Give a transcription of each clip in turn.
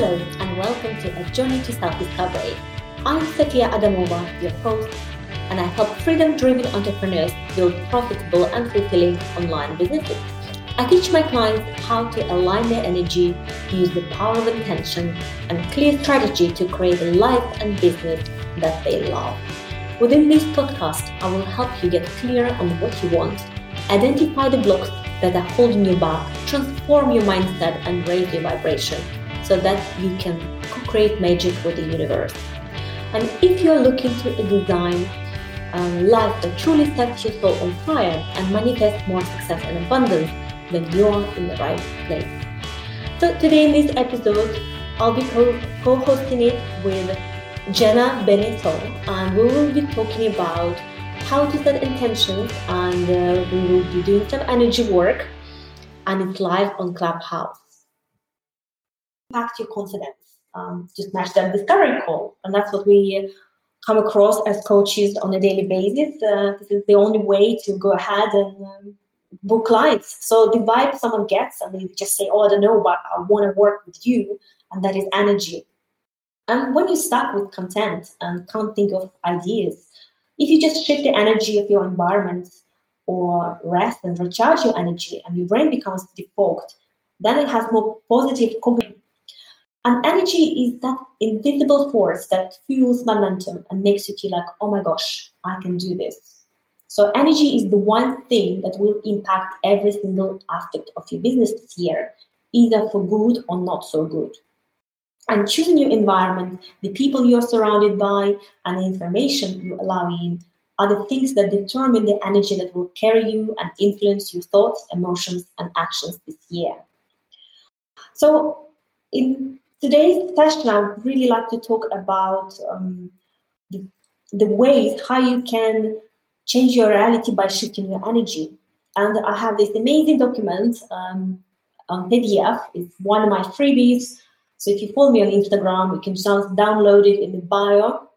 Hello and welcome to A Journey to Self-Discovery. I'm Sofia Adamova, your host, and I help freedom-driven entrepreneurs build profitable and fulfilling online businesses. I teach my clients how to align their energy, use the power of intention, and clear strategy to create a life and business that they love. Within this podcast, I will help you get clear on what you want, identify the blocks that are holding you back, transform your mindset, and raise your vibration so that you can co-create magic with the universe. And if you're looking to design a life that truly sets your soul on fire and manifest more success and abundance, then you're in the right place. So today in this episode, I'll be co-hosting it with Genna Bennet Soh, and we will be talking about how to set intentions, and uh, we will be doing some energy work, and it's live on Clubhouse. Impact your confidence um, to smash that discovery call, and that's what we come across as coaches on a daily basis. Uh, this is the only way to go ahead and um, book clients. So the vibe someone gets, and they just say, "Oh, I don't know, but I want to work with you," and that is energy and when you're stuck with content and can't think of ideas, if you just shift the energy of your environment or rest and recharge your energy and your brain becomes default, then it has more positive. And energy is that invisible force that fuels momentum and makes you feel like, oh my gosh, I can do this. So energy is the one thing that will impact every single aspect of your business this year, either for good or not so good and choosing your environment, the people you're surrounded by, and the information you allow in are the things that determine the energy that will carry you and influence your thoughts, emotions, and actions this year. So, in today's session, I would really like to talk about um, the, the ways how you can change your reality by shifting your energy. And I have this amazing document um, on PDF. It's one of my freebies so if you follow me on Instagram, you can just download it in the bio.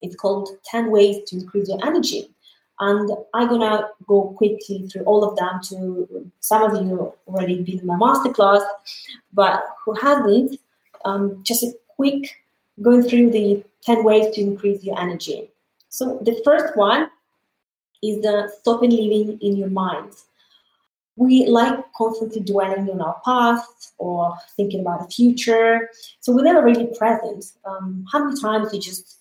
It's called 10 Ways to Increase Your Energy. And I'm gonna go quickly through all of them to some of you already been in my masterclass, but who hasn't, um, just a quick going through the 10 ways to increase your energy. So the first one is the stopping living in your mind we like constantly dwelling on our past or thinking about the future. So we're never really present. Um, how many times you just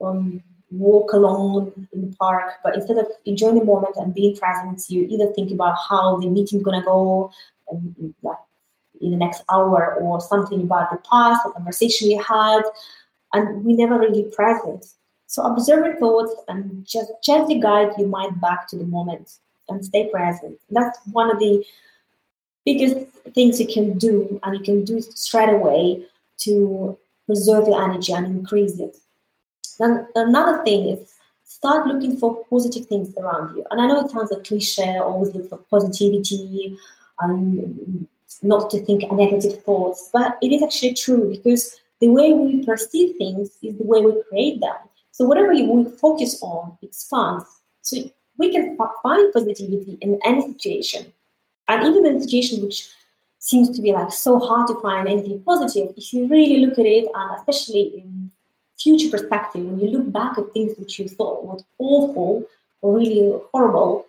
um, walk alone in the park, but instead of enjoying the moment and being present, you either think about how the meeting's gonna go and, like, in the next hour or something about the past, a conversation you had, and we never really present. So observe your thoughts and just gently guide your mind back to the moment and stay present. That's one of the biggest things you can do, and you can do straight away to preserve your energy and increase it. Then another thing is start looking for positive things around you. And I know it sounds a cliche, always look for positivity and not to think negative thoughts, but it is actually true because the way we perceive things is the way we create them. So whatever you focus on expands. So we can find positivity in any situation. And even in a situation which seems to be like so hard to find anything positive, if you really look at it, and especially in future perspective, when you look back at things which you thought were awful or really horrible,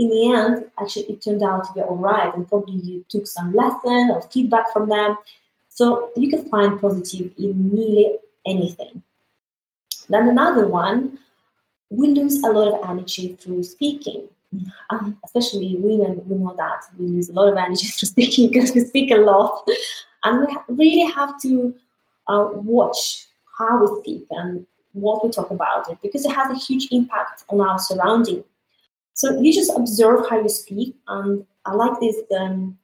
in the end, actually it turned out to be all right, and probably you took some lesson or feedback from them. So you can find positive in nearly anything. Then another one we lose a lot of energy through speaking. Um, especially women, we know that we lose a lot of energy through speaking because we speak a lot, and we really have to uh, watch how we speak and what we talk about it because it has a huge impact on our surrounding. So you just observe how you speak, and I like this. Um,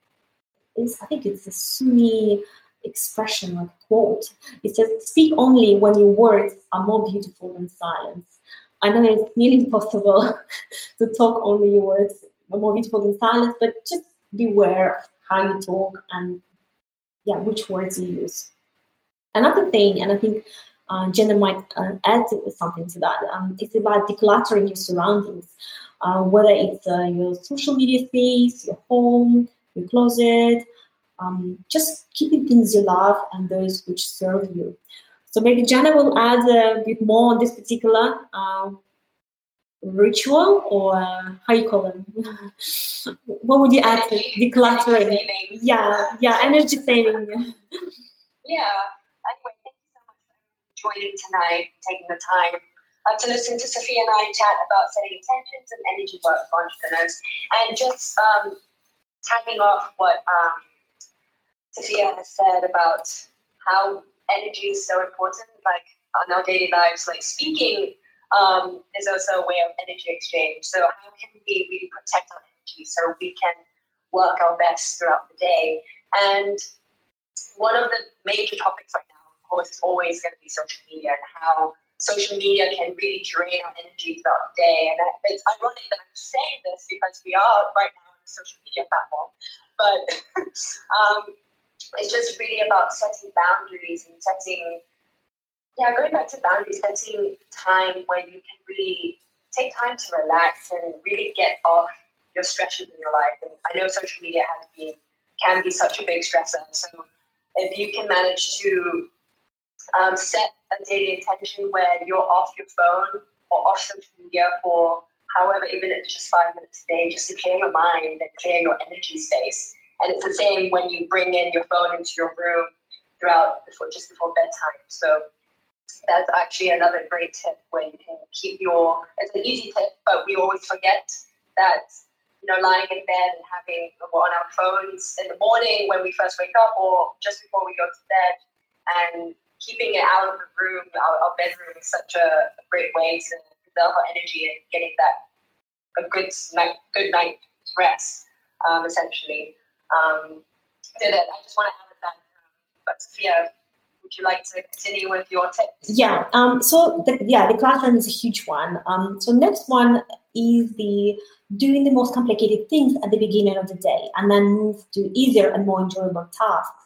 I think it's a Sunni expression, like quote. It says, "Speak only when your words are more beautiful than silence." I know it's nearly impossible to talk only your words more beautiful than silence, but just beware of how you talk and yeah, which words you use. Another thing, and I think uh, Genna might uh, add something to that. Um, it's about decluttering your surroundings, uh, whether it's uh, your social media space, your home, your closet, um, just keeping things you love and those which serve you. So maybe Genna will add a bit more on this particular uh, ritual or uh, how you call them? what would you add to decluttering? Yeah, yeah, energy saving. yeah. Anyway, thank you so much for joining tonight, taking the time to listen to Sophia and I chat about setting intentions and energy work for entrepreneurs. And just um, tagging off what um, Sophia has said about how energy is so important, like on our daily lives, like speaking um, is also a way of energy exchange. So how can we really protect our energy so we can work our best throughout the day? And one of the major topics right now, of course, is always going to be social media and how social media can really drain our energy throughout the day. And it's ironic that I'm saying this because we are right now on a social media platform, but um, it's just really about setting boundaries and setting, yeah, going back to boundaries, setting time when you can really take time to relax and really get off your stresses in your life. And I know social media has been can be such a big stressor. So if you can manage to um, set a daily intention where you're off your phone or off social media for however, even if it's just five minutes a day, just to clear your mind and clear your energy space. And it's the same when you bring in your phone into your room throughout before just before bedtime. So that's actually another great tip where you can keep your it's an easy tip, but we always forget that you know, lying in bed and having on our phones in the morning when we first wake up or just before we go to bed and keeping it out of the room, our, bedroom is such a, great way to preserve our energy and getting that a good night, good night rest, um, essentially. Um, so that I just want to add that. Um, but Sophia, would you like to continue with your tips? Yeah. Um, so the, yeah, the classroom is a huge one. Um, so next one is the doing the most complicated things at the beginning of the day, and then move to easier and more enjoyable tasks.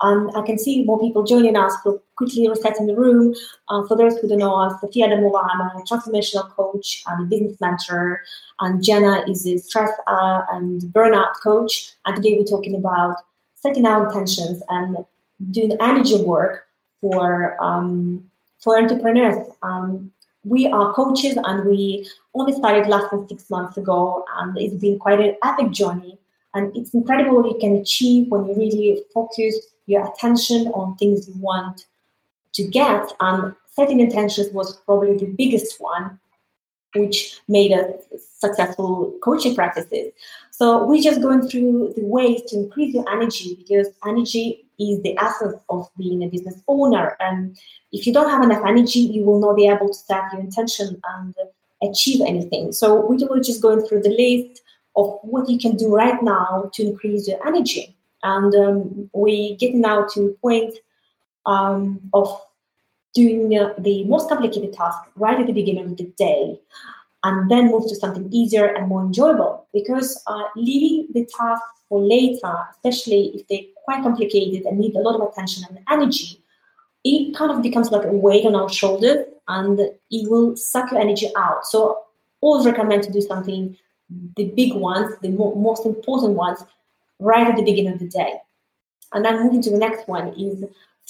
Um, I can see more people joining us for quickly resetting the room. Uh, for those who don't know us, Sophia Adamova, I'm a transformational coach, I'm a business mentor, and Genna is a stress uh, and burnout coach. And today we're talking about setting our intentions and doing energy work for um, for entrepreneurs. Um, we are coaches and we only started less than six months ago, and it's been quite an epic journey. And it's incredible what you can achieve when you really focus your attention on things you want to get. And setting intentions was probably the biggest one, which made us successful coaching practices. So we're just going through the ways to increase your energy because energy is the essence of being a business owner. And if you don't have enough energy, you will not be able to set your intention and achieve anything. So we were just going through the list of what you can do right now to increase your energy. And um, we get now to point um, of doing uh, the most complicated task right at the beginning of the day and then move to something easier and more enjoyable because uh, leaving the task for later, especially if they're quite complicated and need a lot of attention and energy, it kind of becomes like a weight on our shoulders and it will suck your energy out. So always recommend to do something, the big ones, the mo- most important ones, right at the beginning of the day. And then moving to the next one is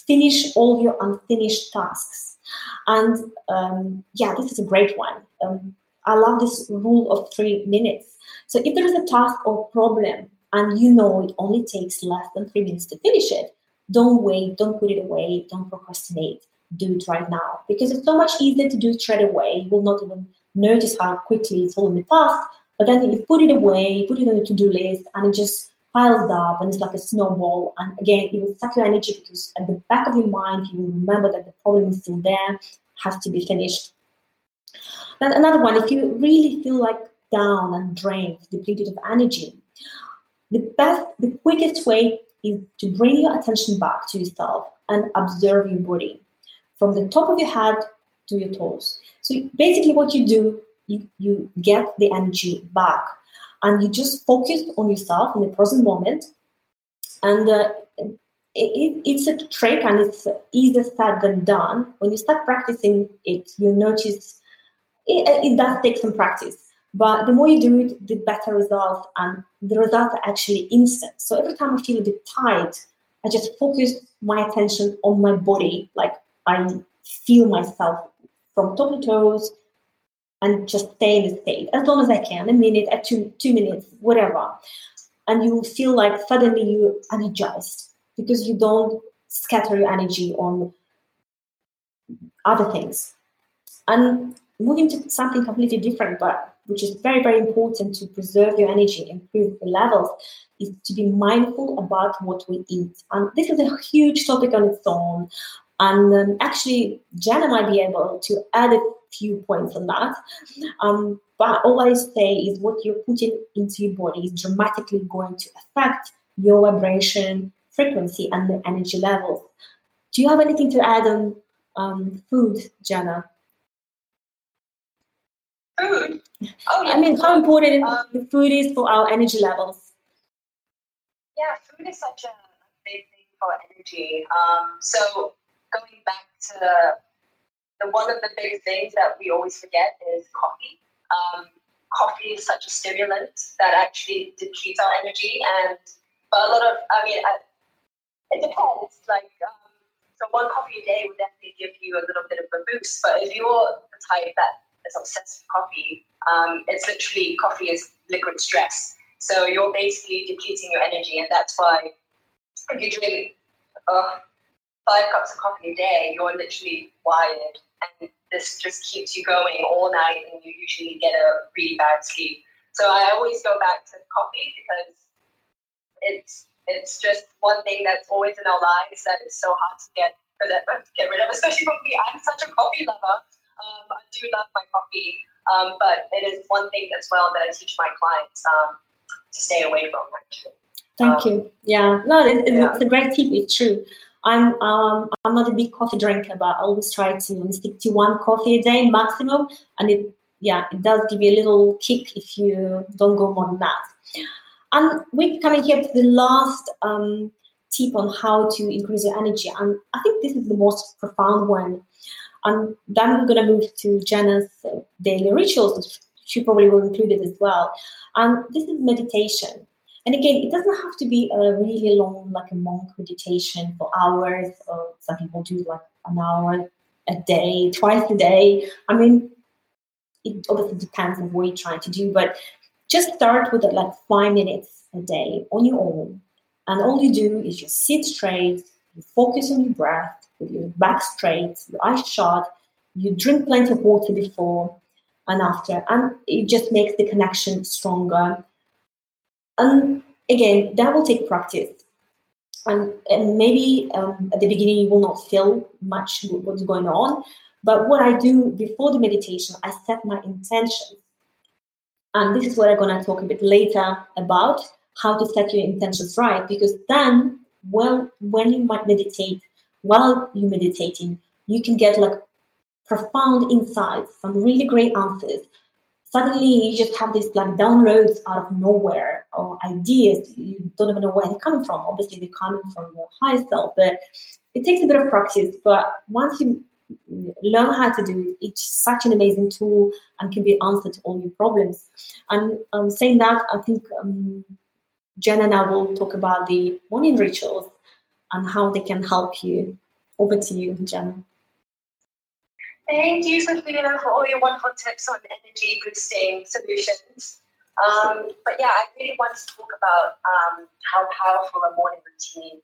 finish all your unfinished tasks. And um, yeah, this is a great one. Um, I love this rule of three minutes. So if there is a task or problem and you know it only takes less than three minutes to finish it, don't wait, don't put it away, don't procrastinate. Do it right now because it's so much easier to do it straight away. You will not even notice how quickly it's all in the past. But then if you put it away, put it on your to-do list, and it just piles up and it's like a snowball. And again, it will suck your energy because at the back of your mind, you remember that the problem is still there, has to be finished. Then another one, if you really feel like down and drained, depleted of energy, the best, the quickest way is to bring your attention back to yourself and observe your body from the top of your head to your toes. So basically, what you do, you, you get the energy back and you just focus on yourself in the present moment. And uh, it, it's a trick and it's easier said than done. When you start practicing it, you notice it, it does take some practice. But the more you do it, the better results, and the results are actually instant. So every time I feel a bit tired, I just focus my attention on my body, like I feel myself from top to toes, and just stay in the state as long as I can, a minute, at two two minutes, whatever. And you will feel like suddenly you're energized because you don't scatter your energy on other things. And moving to something completely different, but which is very, very important to preserve your energy, improve the levels, is to be mindful about what we eat. And this is a huge topic on its own. And um, actually, Genna might be able to add a few points on that. Um, but all I say is what you're putting into your body is dramatically going to affect your vibration, frequency, and the energy levels. Do you have anything to add on um, food, Genna? Food? Oh, yeah. I mean, how important um, the food is for our energy levels. Yeah, food is such a big thing for energy. Um, so going back to the one of the big things that we always forget is coffee. Um, coffee is such a stimulant that actually depletes our energy, and a lot of, I mean, I, it depends. Like, um, so one coffee a day would definitely give you a little bit of a boost. But if you're the type that is obsessed with coffee, um, it's literally coffee is liquid stress. So you're basically depleting your energy, and that's why if you drink uh, five cups of coffee a day, you're literally wired, and this just keeps you going all night, and you usually get a really bad sleep. So I always go back to coffee because it's it's just one thing that's always in our lives that is so hard to get get rid of, especially for me. I'm such a coffee lover. Um, I do love my coffee, um, but it is one thing as well that I teach my clients um, to stay away from. Actually. Thank um, you. Yeah, no, it, it, yeah. it's a great tip. It's true. I'm um, I'm not a big coffee drinker, but I always try to stick to one coffee a day maximum, and it yeah it does give you a little kick if you don't go more than that. And we're coming here to the last um, tip on how to increase your energy, and I think this is the most profound one. And then we're to move to Genna's uh, daily rituals. She probably will include it as well. And this is meditation. And again, it doesn't have to be a really long, like a monk meditation for hours, or some people do like an hour a day, twice a day. I mean, it obviously depends on what you're trying to do, but just start with like five minutes a day on your own. And all you do is just sit straight, you focus on your breath with your back straight, your eyes shut, you drink plenty of water before and after, and it just makes the connection stronger and again, that will take practice. And, and maybe um, at the beginning you will not feel much what's going on. But what I do before the meditation, I set my intentions. And this is what I'm going to talk a bit later about how to set your intentions right. Because then, well, when you might meditate, while you're meditating, you can get like profound insights, some really great answers suddenly you just have these like downloads out of nowhere or ideas you don't even know where they're coming from. Obviously they're coming from your higher self but it takes a bit of practice. But once you learn how to do it it's such an amazing tool and can be answer to all your problems. And um, saying that i think um, jen and i will talk about the morning rituals and how they can help you over to you jen Thank you, Sophia, for all your wonderful tips on energy boosting solutions. Um, but yeah, I really want to talk about um, how powerful a morning routine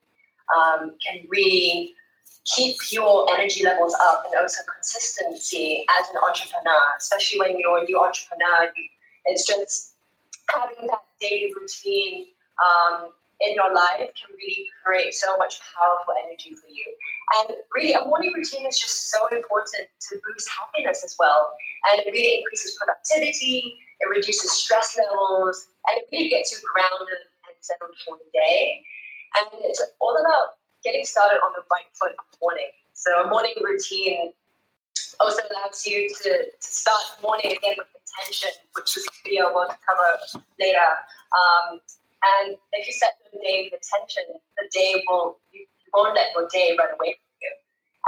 um, can really keep your energy levels up and also consistency as an entrepreneur, especially when you're a new entrepreneur. It's just having that daily routine um, in your life can really create so much powerful energy for you. And really, a morning routine is just so important to boost happiness as well. And it really increases productivity, it reduces stress levels, and it really gets you grounded and settled for the day. And it's all about getting started on the right foot in the morning. So a morning routine also allows you to, to start morning again with intention, which is a video we'll cover later. Um, and if you set the day with intention, the day will you won't let your day run away from you.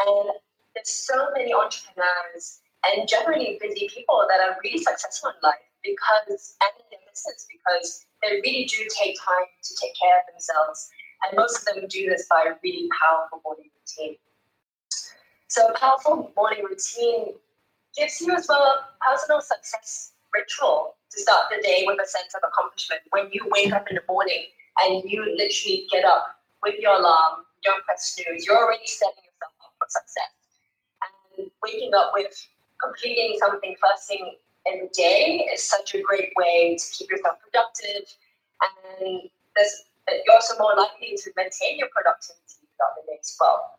And there's so many entrepreneurs and generally busy people that are really successful in life, because and in their business because they really do take time to take care of themselves. And most of them do this by a really powerful morning routine. So a powerful morning routine gives you as well a personal success ritual to start the day with a sense of accomplishment. When you wake up in the morning and you literally get up with your alarm, don't press snooze, you're already setting yourself up for success. And waking up with completing something first thing in the day is such a great way to keep yourself productive and there's, you're also more likely to maintain your productivity throughout the day as well.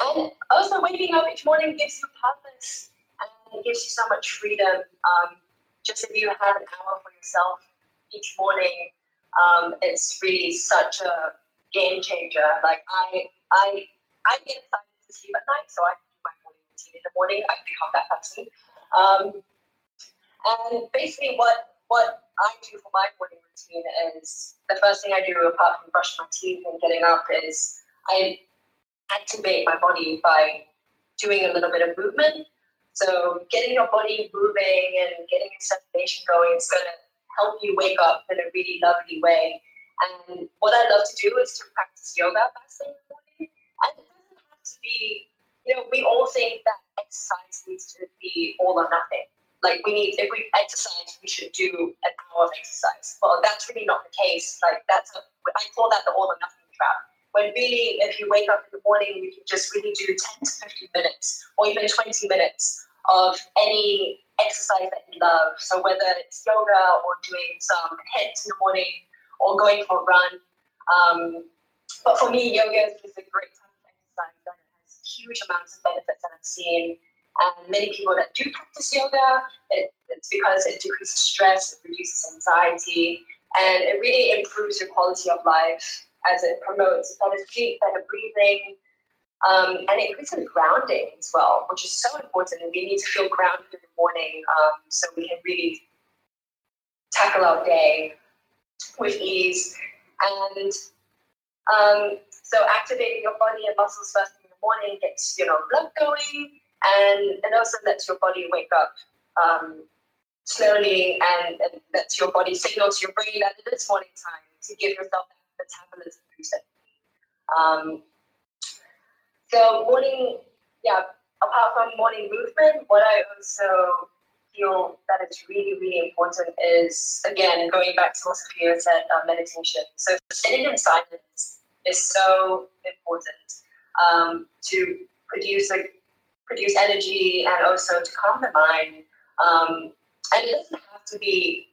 And also waking up each morning gives you purpose it gives you so much freedom. Um, just if you have an hour for yourself each morning, um, it's really such a game changer. Like I, I, I get excited to sleep at night, so I do my morning routine in the morning. I become that person. Um, and basically, what what I do for my morning routine is the first thing I do, apart from brushing my teeth and getting up, is I activate my body by doing a little bit of movement. So, getting your body moving and getting your circulation going is going to help you wake up in a really lovely way. And what I love to do is to practice yoga first thing in the morning. And it doesn't have to be, you know, we all think that exercise needs to be all or nothing like we need if we exercise we should do an hour of exercise well that's really not the case like that's a, i call that the all or nothing trap when really if you wake up in the morning you can just really do 10 to 15 minutes or even 20 minutes of any exercise that you love. So whether it's yoga or doing some HIITs in the morning or going for a run. Um, but for me yoga is a great type of exercise that has huge amounts of benefits that i've seen. And many people that do practice yoga, it, it's because it decreases stress, it reduces anxiety, and it really improves your quality of life as it promotes better sleep, better breathing, um, and it increases grounding as well, which is so important. And we need to feel grounded in the morning um, so we can really tackle our day with ease. And um, so activating your body and muscles first thing in the morning gets you know blood going and it also lets your body wake up um, slowly and, and lets your body signal to your brain that it is morning time to give yourself that metabolism. Um, so morning, yeah, apart from morning movement, what I also feel that is really, really important is, again, going back to what Sophia said, uh, meditation. So sitting in silence is so important um, to produce a produce energy and also to calm the mind. Um, and it doesn't have to be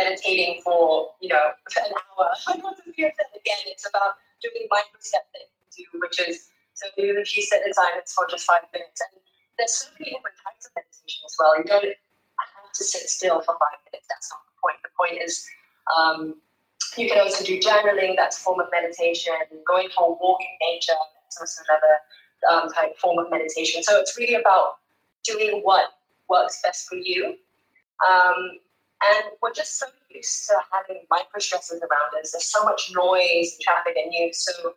meditating for, you know, an hour. Again, it's about doing micro step things, which is, so if you sit in silence for just five minutes, and there's so many different types of meditation as well. You don't have to sit still for five minutes. That's not the point. The point is, um, you can also do journaling, that's a form of meditation, going for a walk in nature, that's also another um, type form of meditation. So it's really about doing what works best for you. Um, and we're just so used to having micro stresses around us. There's so much noise, traffic, and news. So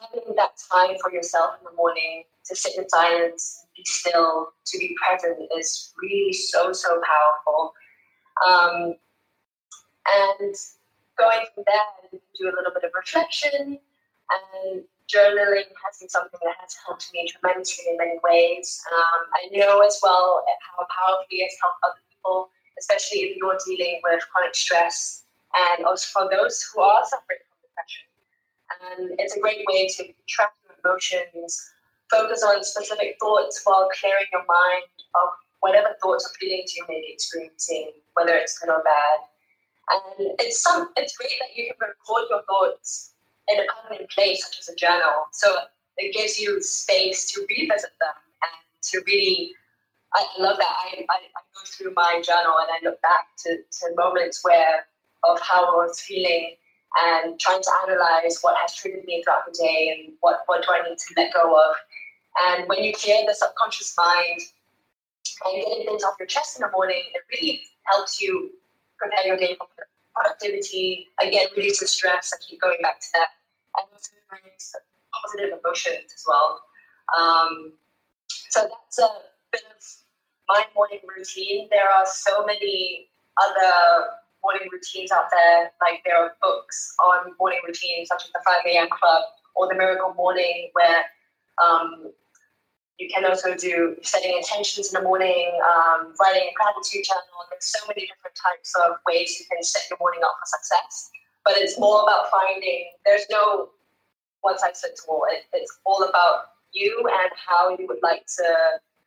having that time for yourself in the morning to sit in silence, be still, to be present is really so, so powerful. Um, and going from there, do a little bit of reflection and journaling has been something that has helped me tremendously in many ways. Um, I know as well how powerfully it's helped other people, especially if you're dealing with chronic stress, and also for those who are suffering from depression. And it's a great way to track your emotions, focus on specific thoughts while clearing your mind of whatever thoughts or feelings you may be experiencing, whether it's good or bad. And it's some it's great that you can record your thoughts in a permanent place, such as a journal. So it gives you space to revisit them and to really. I love that. I, I, I go through my journal and I look back to, to moments where of how I was feeling and trying to analyze what has triggered me throughout the day and what, what do I need to let go of. And when you clear the subconscious mind and getting things off your chest in the morning, it really helps you prepare your day for productivity, again, reduces stress. I keep going back to that. And also brings positive emotions as well. Um, so that's a bit of my morning routine. There are so many other morning routines out there. Like there are books on morning routines, such as the 5 a.m. Club or the Miracle Morning, where um, you can also do setting intentions in the morning, um, writing a gratitude journal. There's so many different types of ways you can set your morning up for success. But it's more about finding, there's no one size fits all. It, it's all about you and how you would like to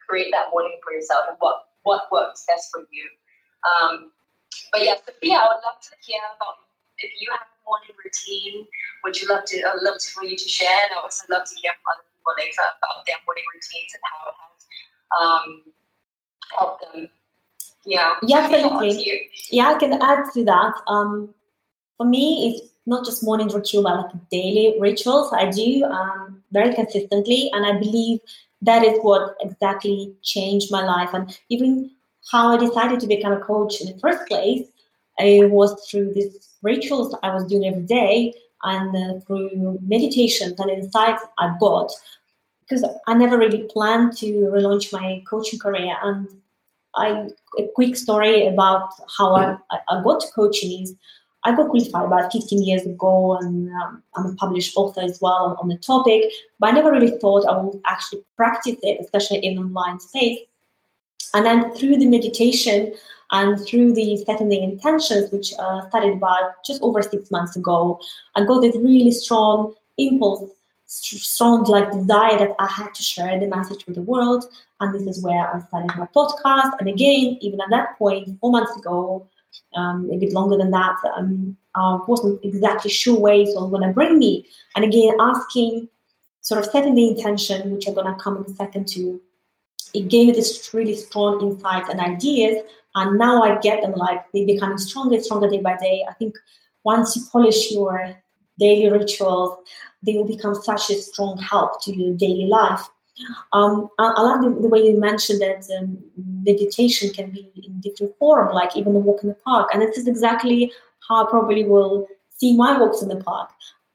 create that morning for yourself and what, what works best for you. Um, but yeah, Sophia, I would love to hear about if you have a morning routine. Would you love to? I'd love to, for you to share, and I also love to hear from other people later about their morning routines and how it has um, helped them. Yeah. Yeah, absolutely. Yeah, I can add to that. Um, for me, it's not just morning ritual, but like daily rituals. I do um, very consistently, and I believe that is what exactly changed my life. And even how I decided to become a coach in the first place, it was through these rituals I was doing every day and uh, through meditations and insights I got. Because I never really planned to relaunch my coaching career. And I, a quick story about how I, I got to coaching is I got qualified about 15 years ago, and um, I'm a published author as well on the topic. But I never really thought I would actually practice it, especially in online space. And then through the meditation and through the setting the intentions, which uh, started about just over six months ago, I got this really strong impulse, strong like desire that I had to share the message with the world. And this is where I started my podcast. And again, even at that point, four months ago, um, a bit longer than that, um, I wasn't exactly sure where it's all going to bring me. And again, asking, sort of setting the intention, which I'm going to come in a second to, it gave me this really strong insights and ideas. And now I get them like they becoming stronger stronger day by day. I think once you polish your daily rituals, they will become such a strong help to your daily life. Um, I, love the, the, way you mentioned that um, meditation can be in different form, like even a walk in the park. And this is exactly how I probably will see my walks in the park.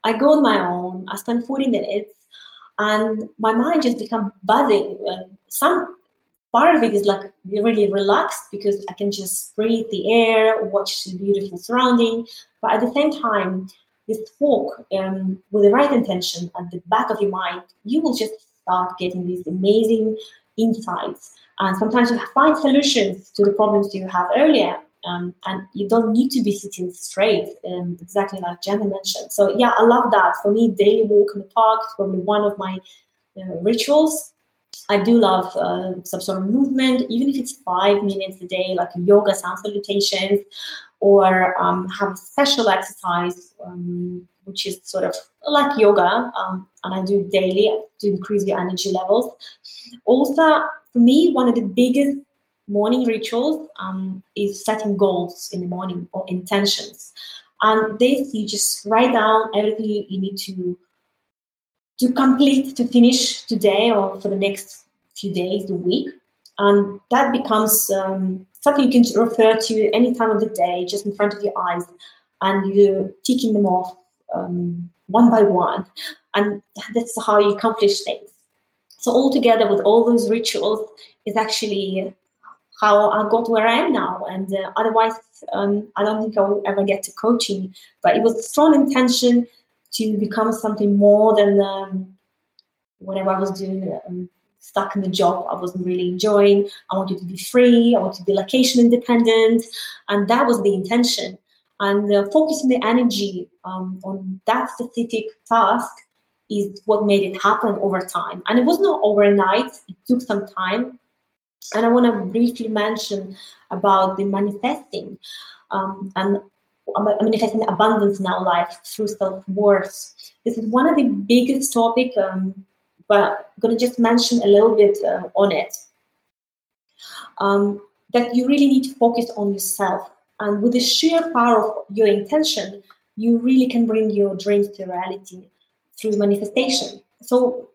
I go on my own. I spend 40 minutes and my mind just become buzzing. Uh, some part of it is like really relaxed because I can just breathe the air, watch the beautiful surrounding. But at the same time, this walk um, with the right intention at the back of your mind, you will just start getting these amazing insights. And sometimes you find solutions to the problems you have earlier. Um, and you don't need to be sitting straight, um, exactly like Genna mentioned. So yeah, I love that. For me, daily walk in the park is probably one of my uh, rituals. I do love uh, some sort of movement, even if it's five minutes a day, like yoga, sun salutations, or um, have a special exercise, um, which is sort of like yoga, um, and I do daily to increase your energy levels. Also, for me, one of the biggest morning rituals um, is setting goals in the morning or intentions. And this, you just write down everything you need to to complete, to finish today or for the next few days, the week. And that becomes um, something you can refer to any time of the day, just in front of your eyes, and you're ticking them off um, one by one. And that's how you accomplish things. So, all together with all those rituals, is actually how I got where I am now. And uh, otherwise, um, I don't think I will ever get to coaching. But it was a strong intention to become something more than um, whatever I was doing. Um, stuck in the job I wasn't really enjoying. I wanted to be free. I wanted to be location independent, and that was the intention. And uh, focusing the energy um, on that specific task is what made it happen over time. And it was not overnight. It took some time. And I want to briefly mention about the manifesting um, and manifesting abundance in our life through self-worth. This is one of the biggest topic, um, but I'm going to just mention a little bit uh, on it. Um, that you really need to focus on yourself. And with the sheer power of your intention, you really can bring your dreams to reality through manifestation. So,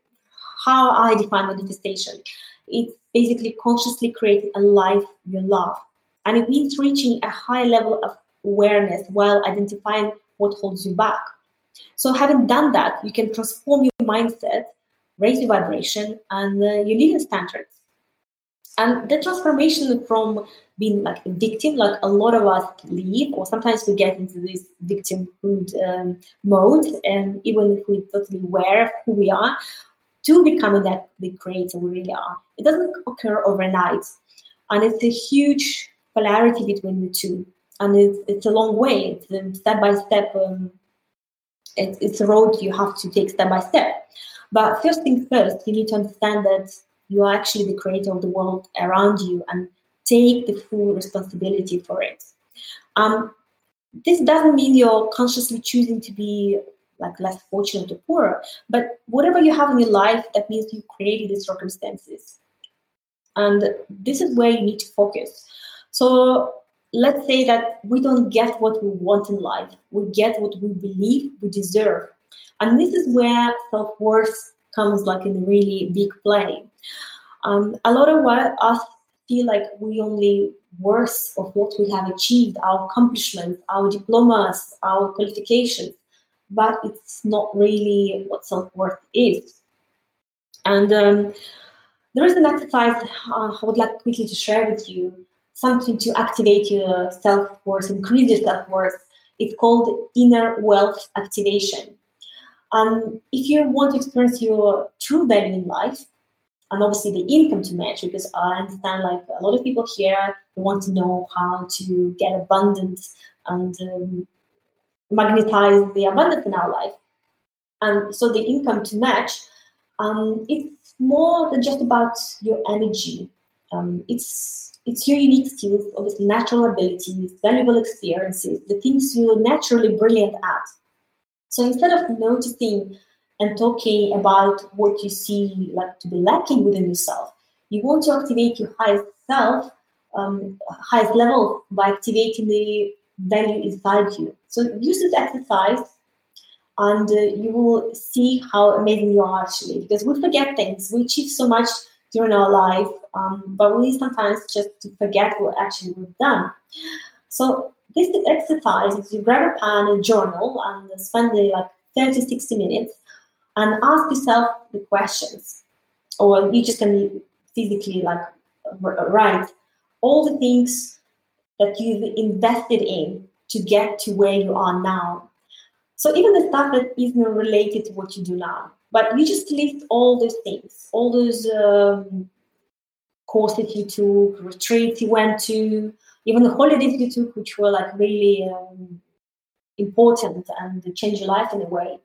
how I define manifestation, it's basically consciously creating a life you love. And it means reaching a high level of awareness while identifying what holds you back. So, having done that, you can transform your mindset, raise your vibration, and uh, your living standards. And the transformation from being like a victim, like a lot of us leave, or sometimes we get into this victimhood um, mode, and even if we're totally aware of who we are, to becoming that the creator we really are. It doesn't occur overnight, and it's a huge polarity between the two, and it's, it's a long way. It's a step by step. Um, it, it's a road you have to take step by step. But first things first, you need to understand that you are actually the creator of the world around you and take the full responsibility for it. Um, this doesn't mean you're consciously choosing to be like less fortunate or poorer, but whatever you have in your life, that means you created the circumstances. And this is where you need to focus. So let's say that we don't get what we want in life, we get what we believe we deserve. And this is where self worth comes like in a really big play. Um, a lot of what us feel like we only worth of what we have achieved, our accomplishments, our diplomas, our qualifications, but it's not really what self-worth is. And um, there is an exercise uh, I would like quickly to share with you, something to activate your self-worth, increase your self-worth. It's called inner wealth activation. Um, if you want to experience your true value in life, and obviously the income to match, because I understand like a lot of people here want to know how to get abundance and um, magnetize the abundance in our life. And so the income to match, um, it's more than just about your energy. Um, it's it's your unique skills, obviously natural abilities, valuable experiences, the things you're naturally brilliant at. So instead of noticing and talking about what you see like to be lacking within yourself, you want to activate your highest self, um, highest level by activating the value inside you. So use this exercise and uh, you will see how amazing you are actually because we forget things. We achieve so much during our life, um, but we sometimes just forget what actually we've done. So this exercise is you grab a pen and journal and spend like 30, 60 minutes and ask yourself the questions. Or you just can physically like write all the things that you've invested in to get to where you are now. So even the stuff that isn't related to what you do now, but you just list all those things, all those um, courses you took, retreats you went to, even the holidays you took, which were like really um, important and changed your life in a way.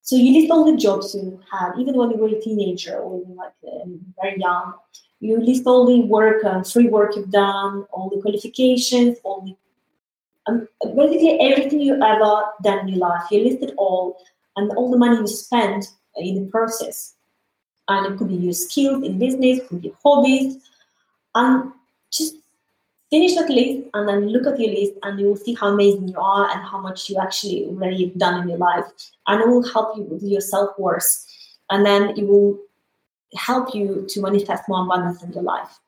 So you list all the jobs you had, even when you were a teenager or like um, very young. You list all the work, uh, free work you've done, all the qualifications, all the um, basically everything you ever done in your life. You list it all, and all the money you spent in the process. And it could be your skills in business, could be hobbies, and just finish that list and then look at your list and you will see how amazing you are and how much you actually already done in your life and it will help you with your self-worth and then it will help you to manifest more abundance in your life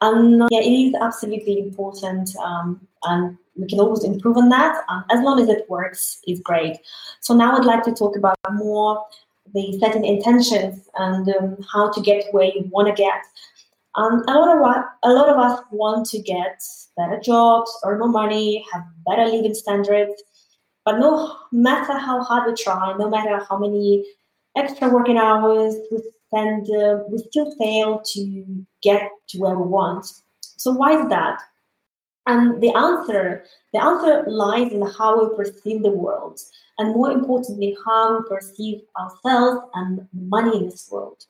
um, yeah, it is absolutely important, um, and we can always improve on that. Um, as long as it works, is great. So now I'd like to talk about more the setting intentions and um, how to get where you want to get. Um, a lot of a lot of us want to get better jobs, earn more money, have better living standards. But no matter how hard we try, no matter how many extra working hours we spend, uh, we still fail to get to where we want. So why is that? And the answer, the answer lies in how we perceive the world, and more importantly, how we perceive ourselves and money in this world.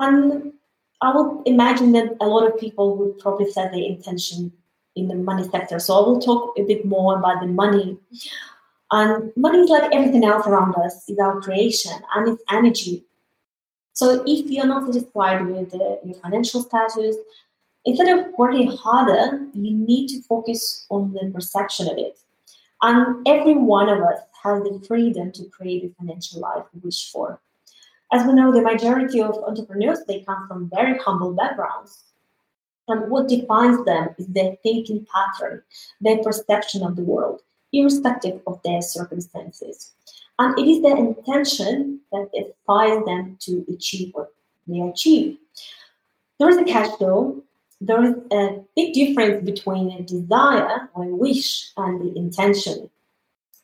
And I would imagine that a lot of people would probably set their intention in the money sector. So I will talk a bit more about the money. And money is like everything else around us, is our creation and it's energy. So if you're not satisfied with your financial status, instead of working harder, you need to focus on the perception of it. And every one of us has the freedom to create the financial life we wish for. As we know, the majority of entrepreneurs, they come from very humble backgrounds. And what defines them is their thinking pattern, their perception of the world, irrespective of their circumstances. And it is their intention that inspires them to achieve what they achieve. There is a catch though. There is a big difference between a desire or a wish and the intention.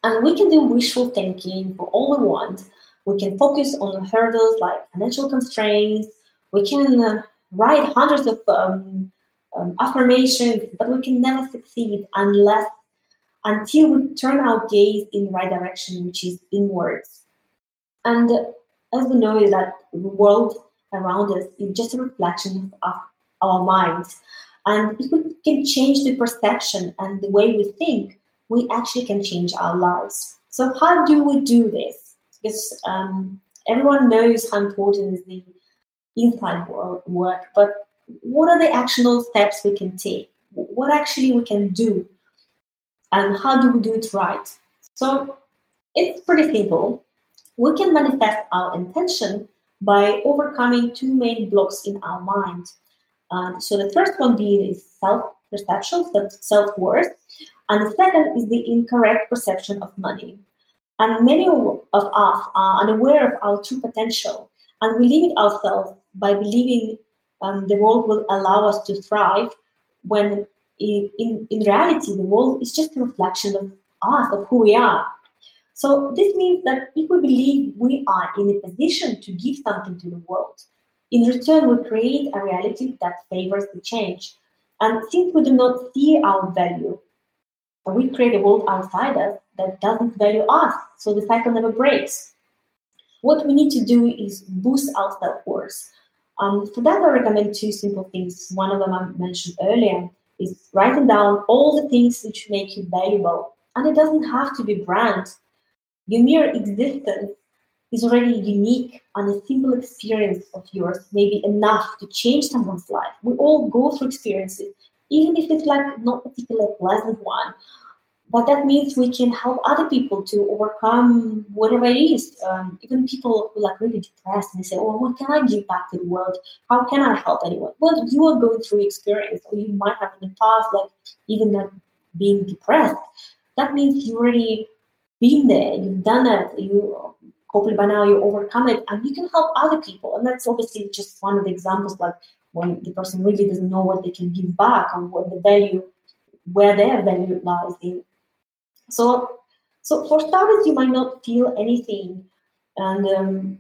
And we can do wishful thinking for all we want. We can focus on hurdles like financial constraints. We can uh, write hundreds of um, um, affirmations, but we can never succeed unless until we turn our gaze in the right direction, which is inwards. And as we know that the world around us is just a reflection of our minds. And if we can change the perception and the way we think, we actually can change our lives. So how do we do this? Because um, everyone knows how important is the inside world work, but what are the actionable steps we can take? What actually we can do? And how do we do it right? So it's pretty simple. We can manifest our intention by overcoming two main blocks in our mind. Um, so the first one being is self-perception, self-worth, and the second is the incorrect perception of money. And many of us are unaware of our true potential, and we limit ourselves by believing um, the world will allow us to thrive when in, in, in reality the world is just a reflection of us, of who we are. So this means that if we believe we are in a position to give something to the world, in return we create a reality that favors the change. And since we do not see our value, we create a world outside us that doesn't value us. So the cycle never breaks. What we need to do is boost our self-worth um, for that, I recommend two simple things. One of them I mentioned earlier is writing down all the things which make you valuable. And it doesn't have to be brand. Your mere existence is already unique and a simple experience of yours may be enough to change someone's life. We all go through experiences, even if it's like not particularly pleasant one but that means we can help other people to overcome whatever it is. Um, even people who are like really depressed and they say, "Oh, what can I give back to the world? How can I help anyone?" Well, you are going through experience, or you might have in the past, like even that being depressed. That means you already been there, you've done it, you hopefully by now you overcome it, and you can help other people. And that's obviously just one of the examples, like when the person really doesn't know what they can give back and what the value, where their value lies in so, so for starters, you might not feel anything, and um,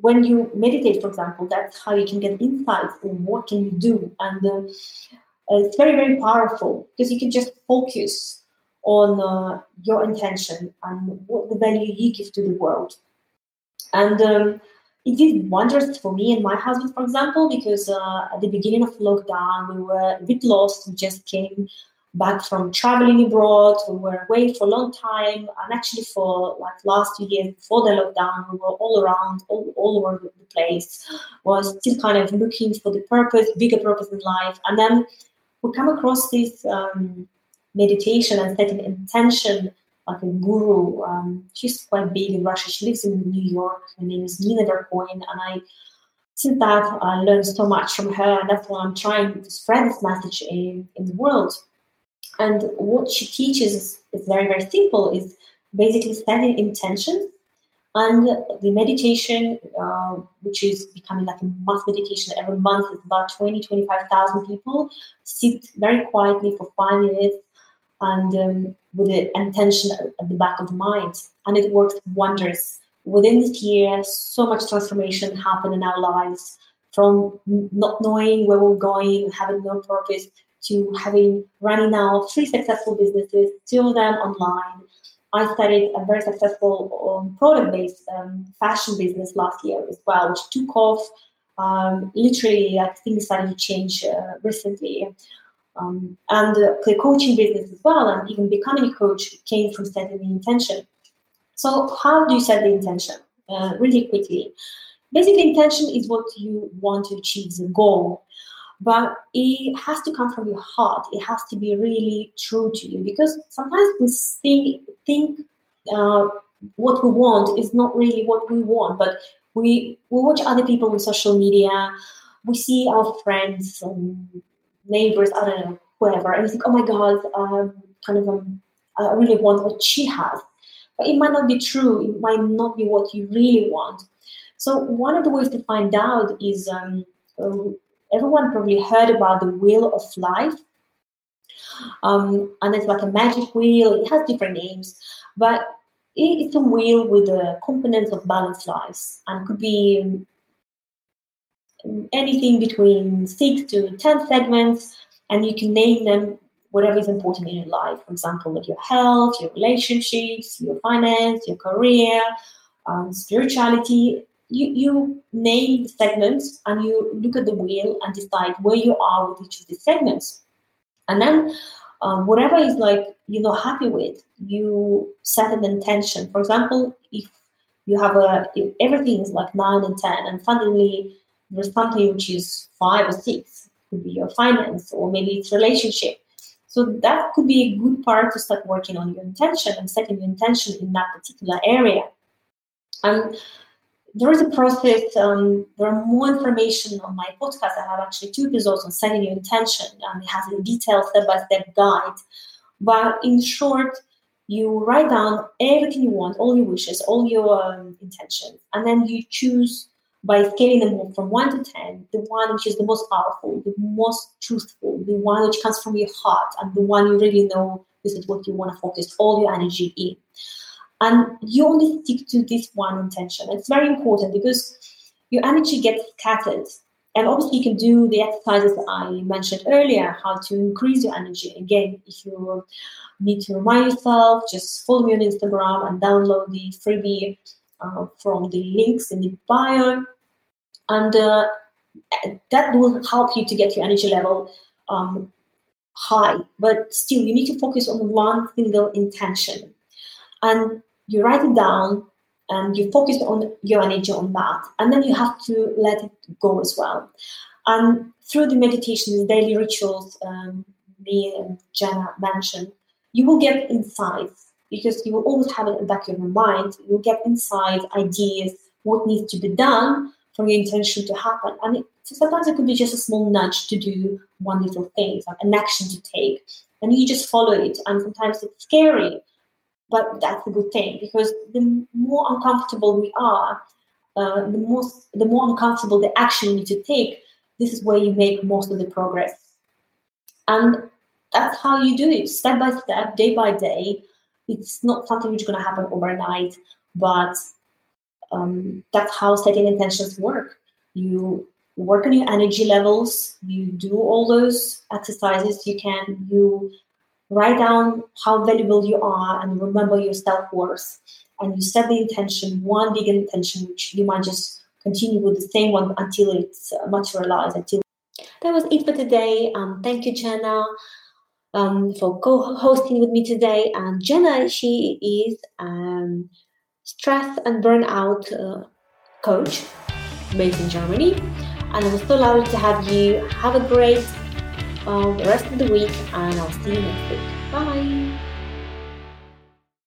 when you meditate, for example, that's how you can get insights on what can you do, and uh, it's very very powerful because you can just focus on uh, your intention and what the value you give to the world, and. Um, it did wonders for me and my husband, for example, because uh, at the beginning of lockdown, we were a bit lost. We just came back from traveling abroad. We were away for a long time, and actually for like last two years before the lockdown, we were all around, all, all over the place. Was still kind of looking for the purpose, bigger purpose in life, and then we come across this um, meditation and setting intention. Like a guru, um, she's quite big in Russia. She lives in New York. Her name is Nina Vercoin, and I since that I learned so much from her, and that's why I'm trying to spread this message in, in the world. And what she teaches is, very, very simple, is basically setting intentions and the meditation, uh, which is becoming like a mass meditation every month, is about 20, 25,000 people sit very quietly for five minutes and um, with the intention at the back of the mind. And it works wonders. Within this year, so much transformation happened in our lives from not knowing where we're going, having no purpose, to having running now three successful businesses, two of them online. I started a very successful um, product-based um, fashion business last year as well, which took off. Um, literally, I think started to change uh, recently. Um, and uh, the coaching business as well, and even becoming a coach came from setting the intention. So, how do you set the intention? Uh, really quickly. Basically, intention is what you want to achieve, the goal but it has to come from your heart. It has to be really true to you because sometimes we think, think uh, what we want is not really what we want, but we, we watch other people on social media, we see our friends and neighbors, I don't know, whoever, and we think, oh my God, um, kind of, um, I really want what she has. But it might not be true. It might not be what you really want. So one of the ways to find out is um, everyone probably heard about the wheel of life. Um, and it's like a magic wheel. It has different names, but it's a wheel with the components of balanced lives and could be anything between six to 10 segments, and you can name them whatever is important in your life. For example, like your health, your relationships, your finance, your career, um, spirituality. You, you name the segments and you look at the wheel and decide where you are with each of these segments. And then um, whatever is like you're not happy with, you set an intention. For example, if you have a if everything is like nine and ten, and suddenly there's something which is five or six, could be your finance or maybe it's relationship. So that could be a good part to start working on your intention and setting your intention in that particular area. And there is a process. Um, there are more information on my podcast. I have actually two episodes on setting your intention, and it has a detailed step-by-step guide. But in short, you write down everything you want, all your wishes, all your um, intentions, and then you choose by scaling them from one to ten, the one which is the most powerful, the most truthful, the one which comes from your heart, and the one you really know this is what you want to focus all your energy in. And you only stick to this one intention. It's very important because your energy gets scattered. And obviously, you can do the exercises I mentioned earlier, how to increase your energy. Again, if you need to remind yourself, just follow me on Instagram and download the freebie uh, from the links in the bio. And uh, that will help you to get your energy level um, high. But still, you need to focus on one single intention. And you write it down and you focus on your energy on that. And then you have to let it go as well. And through the meditations, daily rituals, um, me and Genna mentioned, you will get insights because you will always have it in the back of your mind. You will get insight, ideas, what needs to be done for your intention to happen. And it, so sometimes it could be just a small nudge to do one little thing, like an action to take. And you just follow it. And sometimes it's scary but that's a good thing because the more uncomfortable we are, uh, the most the more uncomfortable the action you need to take. This is where you make most of the progress, and that's how you do it, step by step, day by day. It's not something which is going to happen overnight, but um, that's how setting intentions work. You work on your energy levels. You do all those exercises you can. You write down how valuable you are and remember your self-worth. And you set the intention one big intention which you might just continue with the same one until it's uh, materialized until that was it for today. Um, thank you Genna um, for co-hosting with me today. And Genna she is um, stress and burnout uh, coach based in germany. And it was so lovely to have you. Have a great um, the rest of the week, and I'll see you next week. Bye.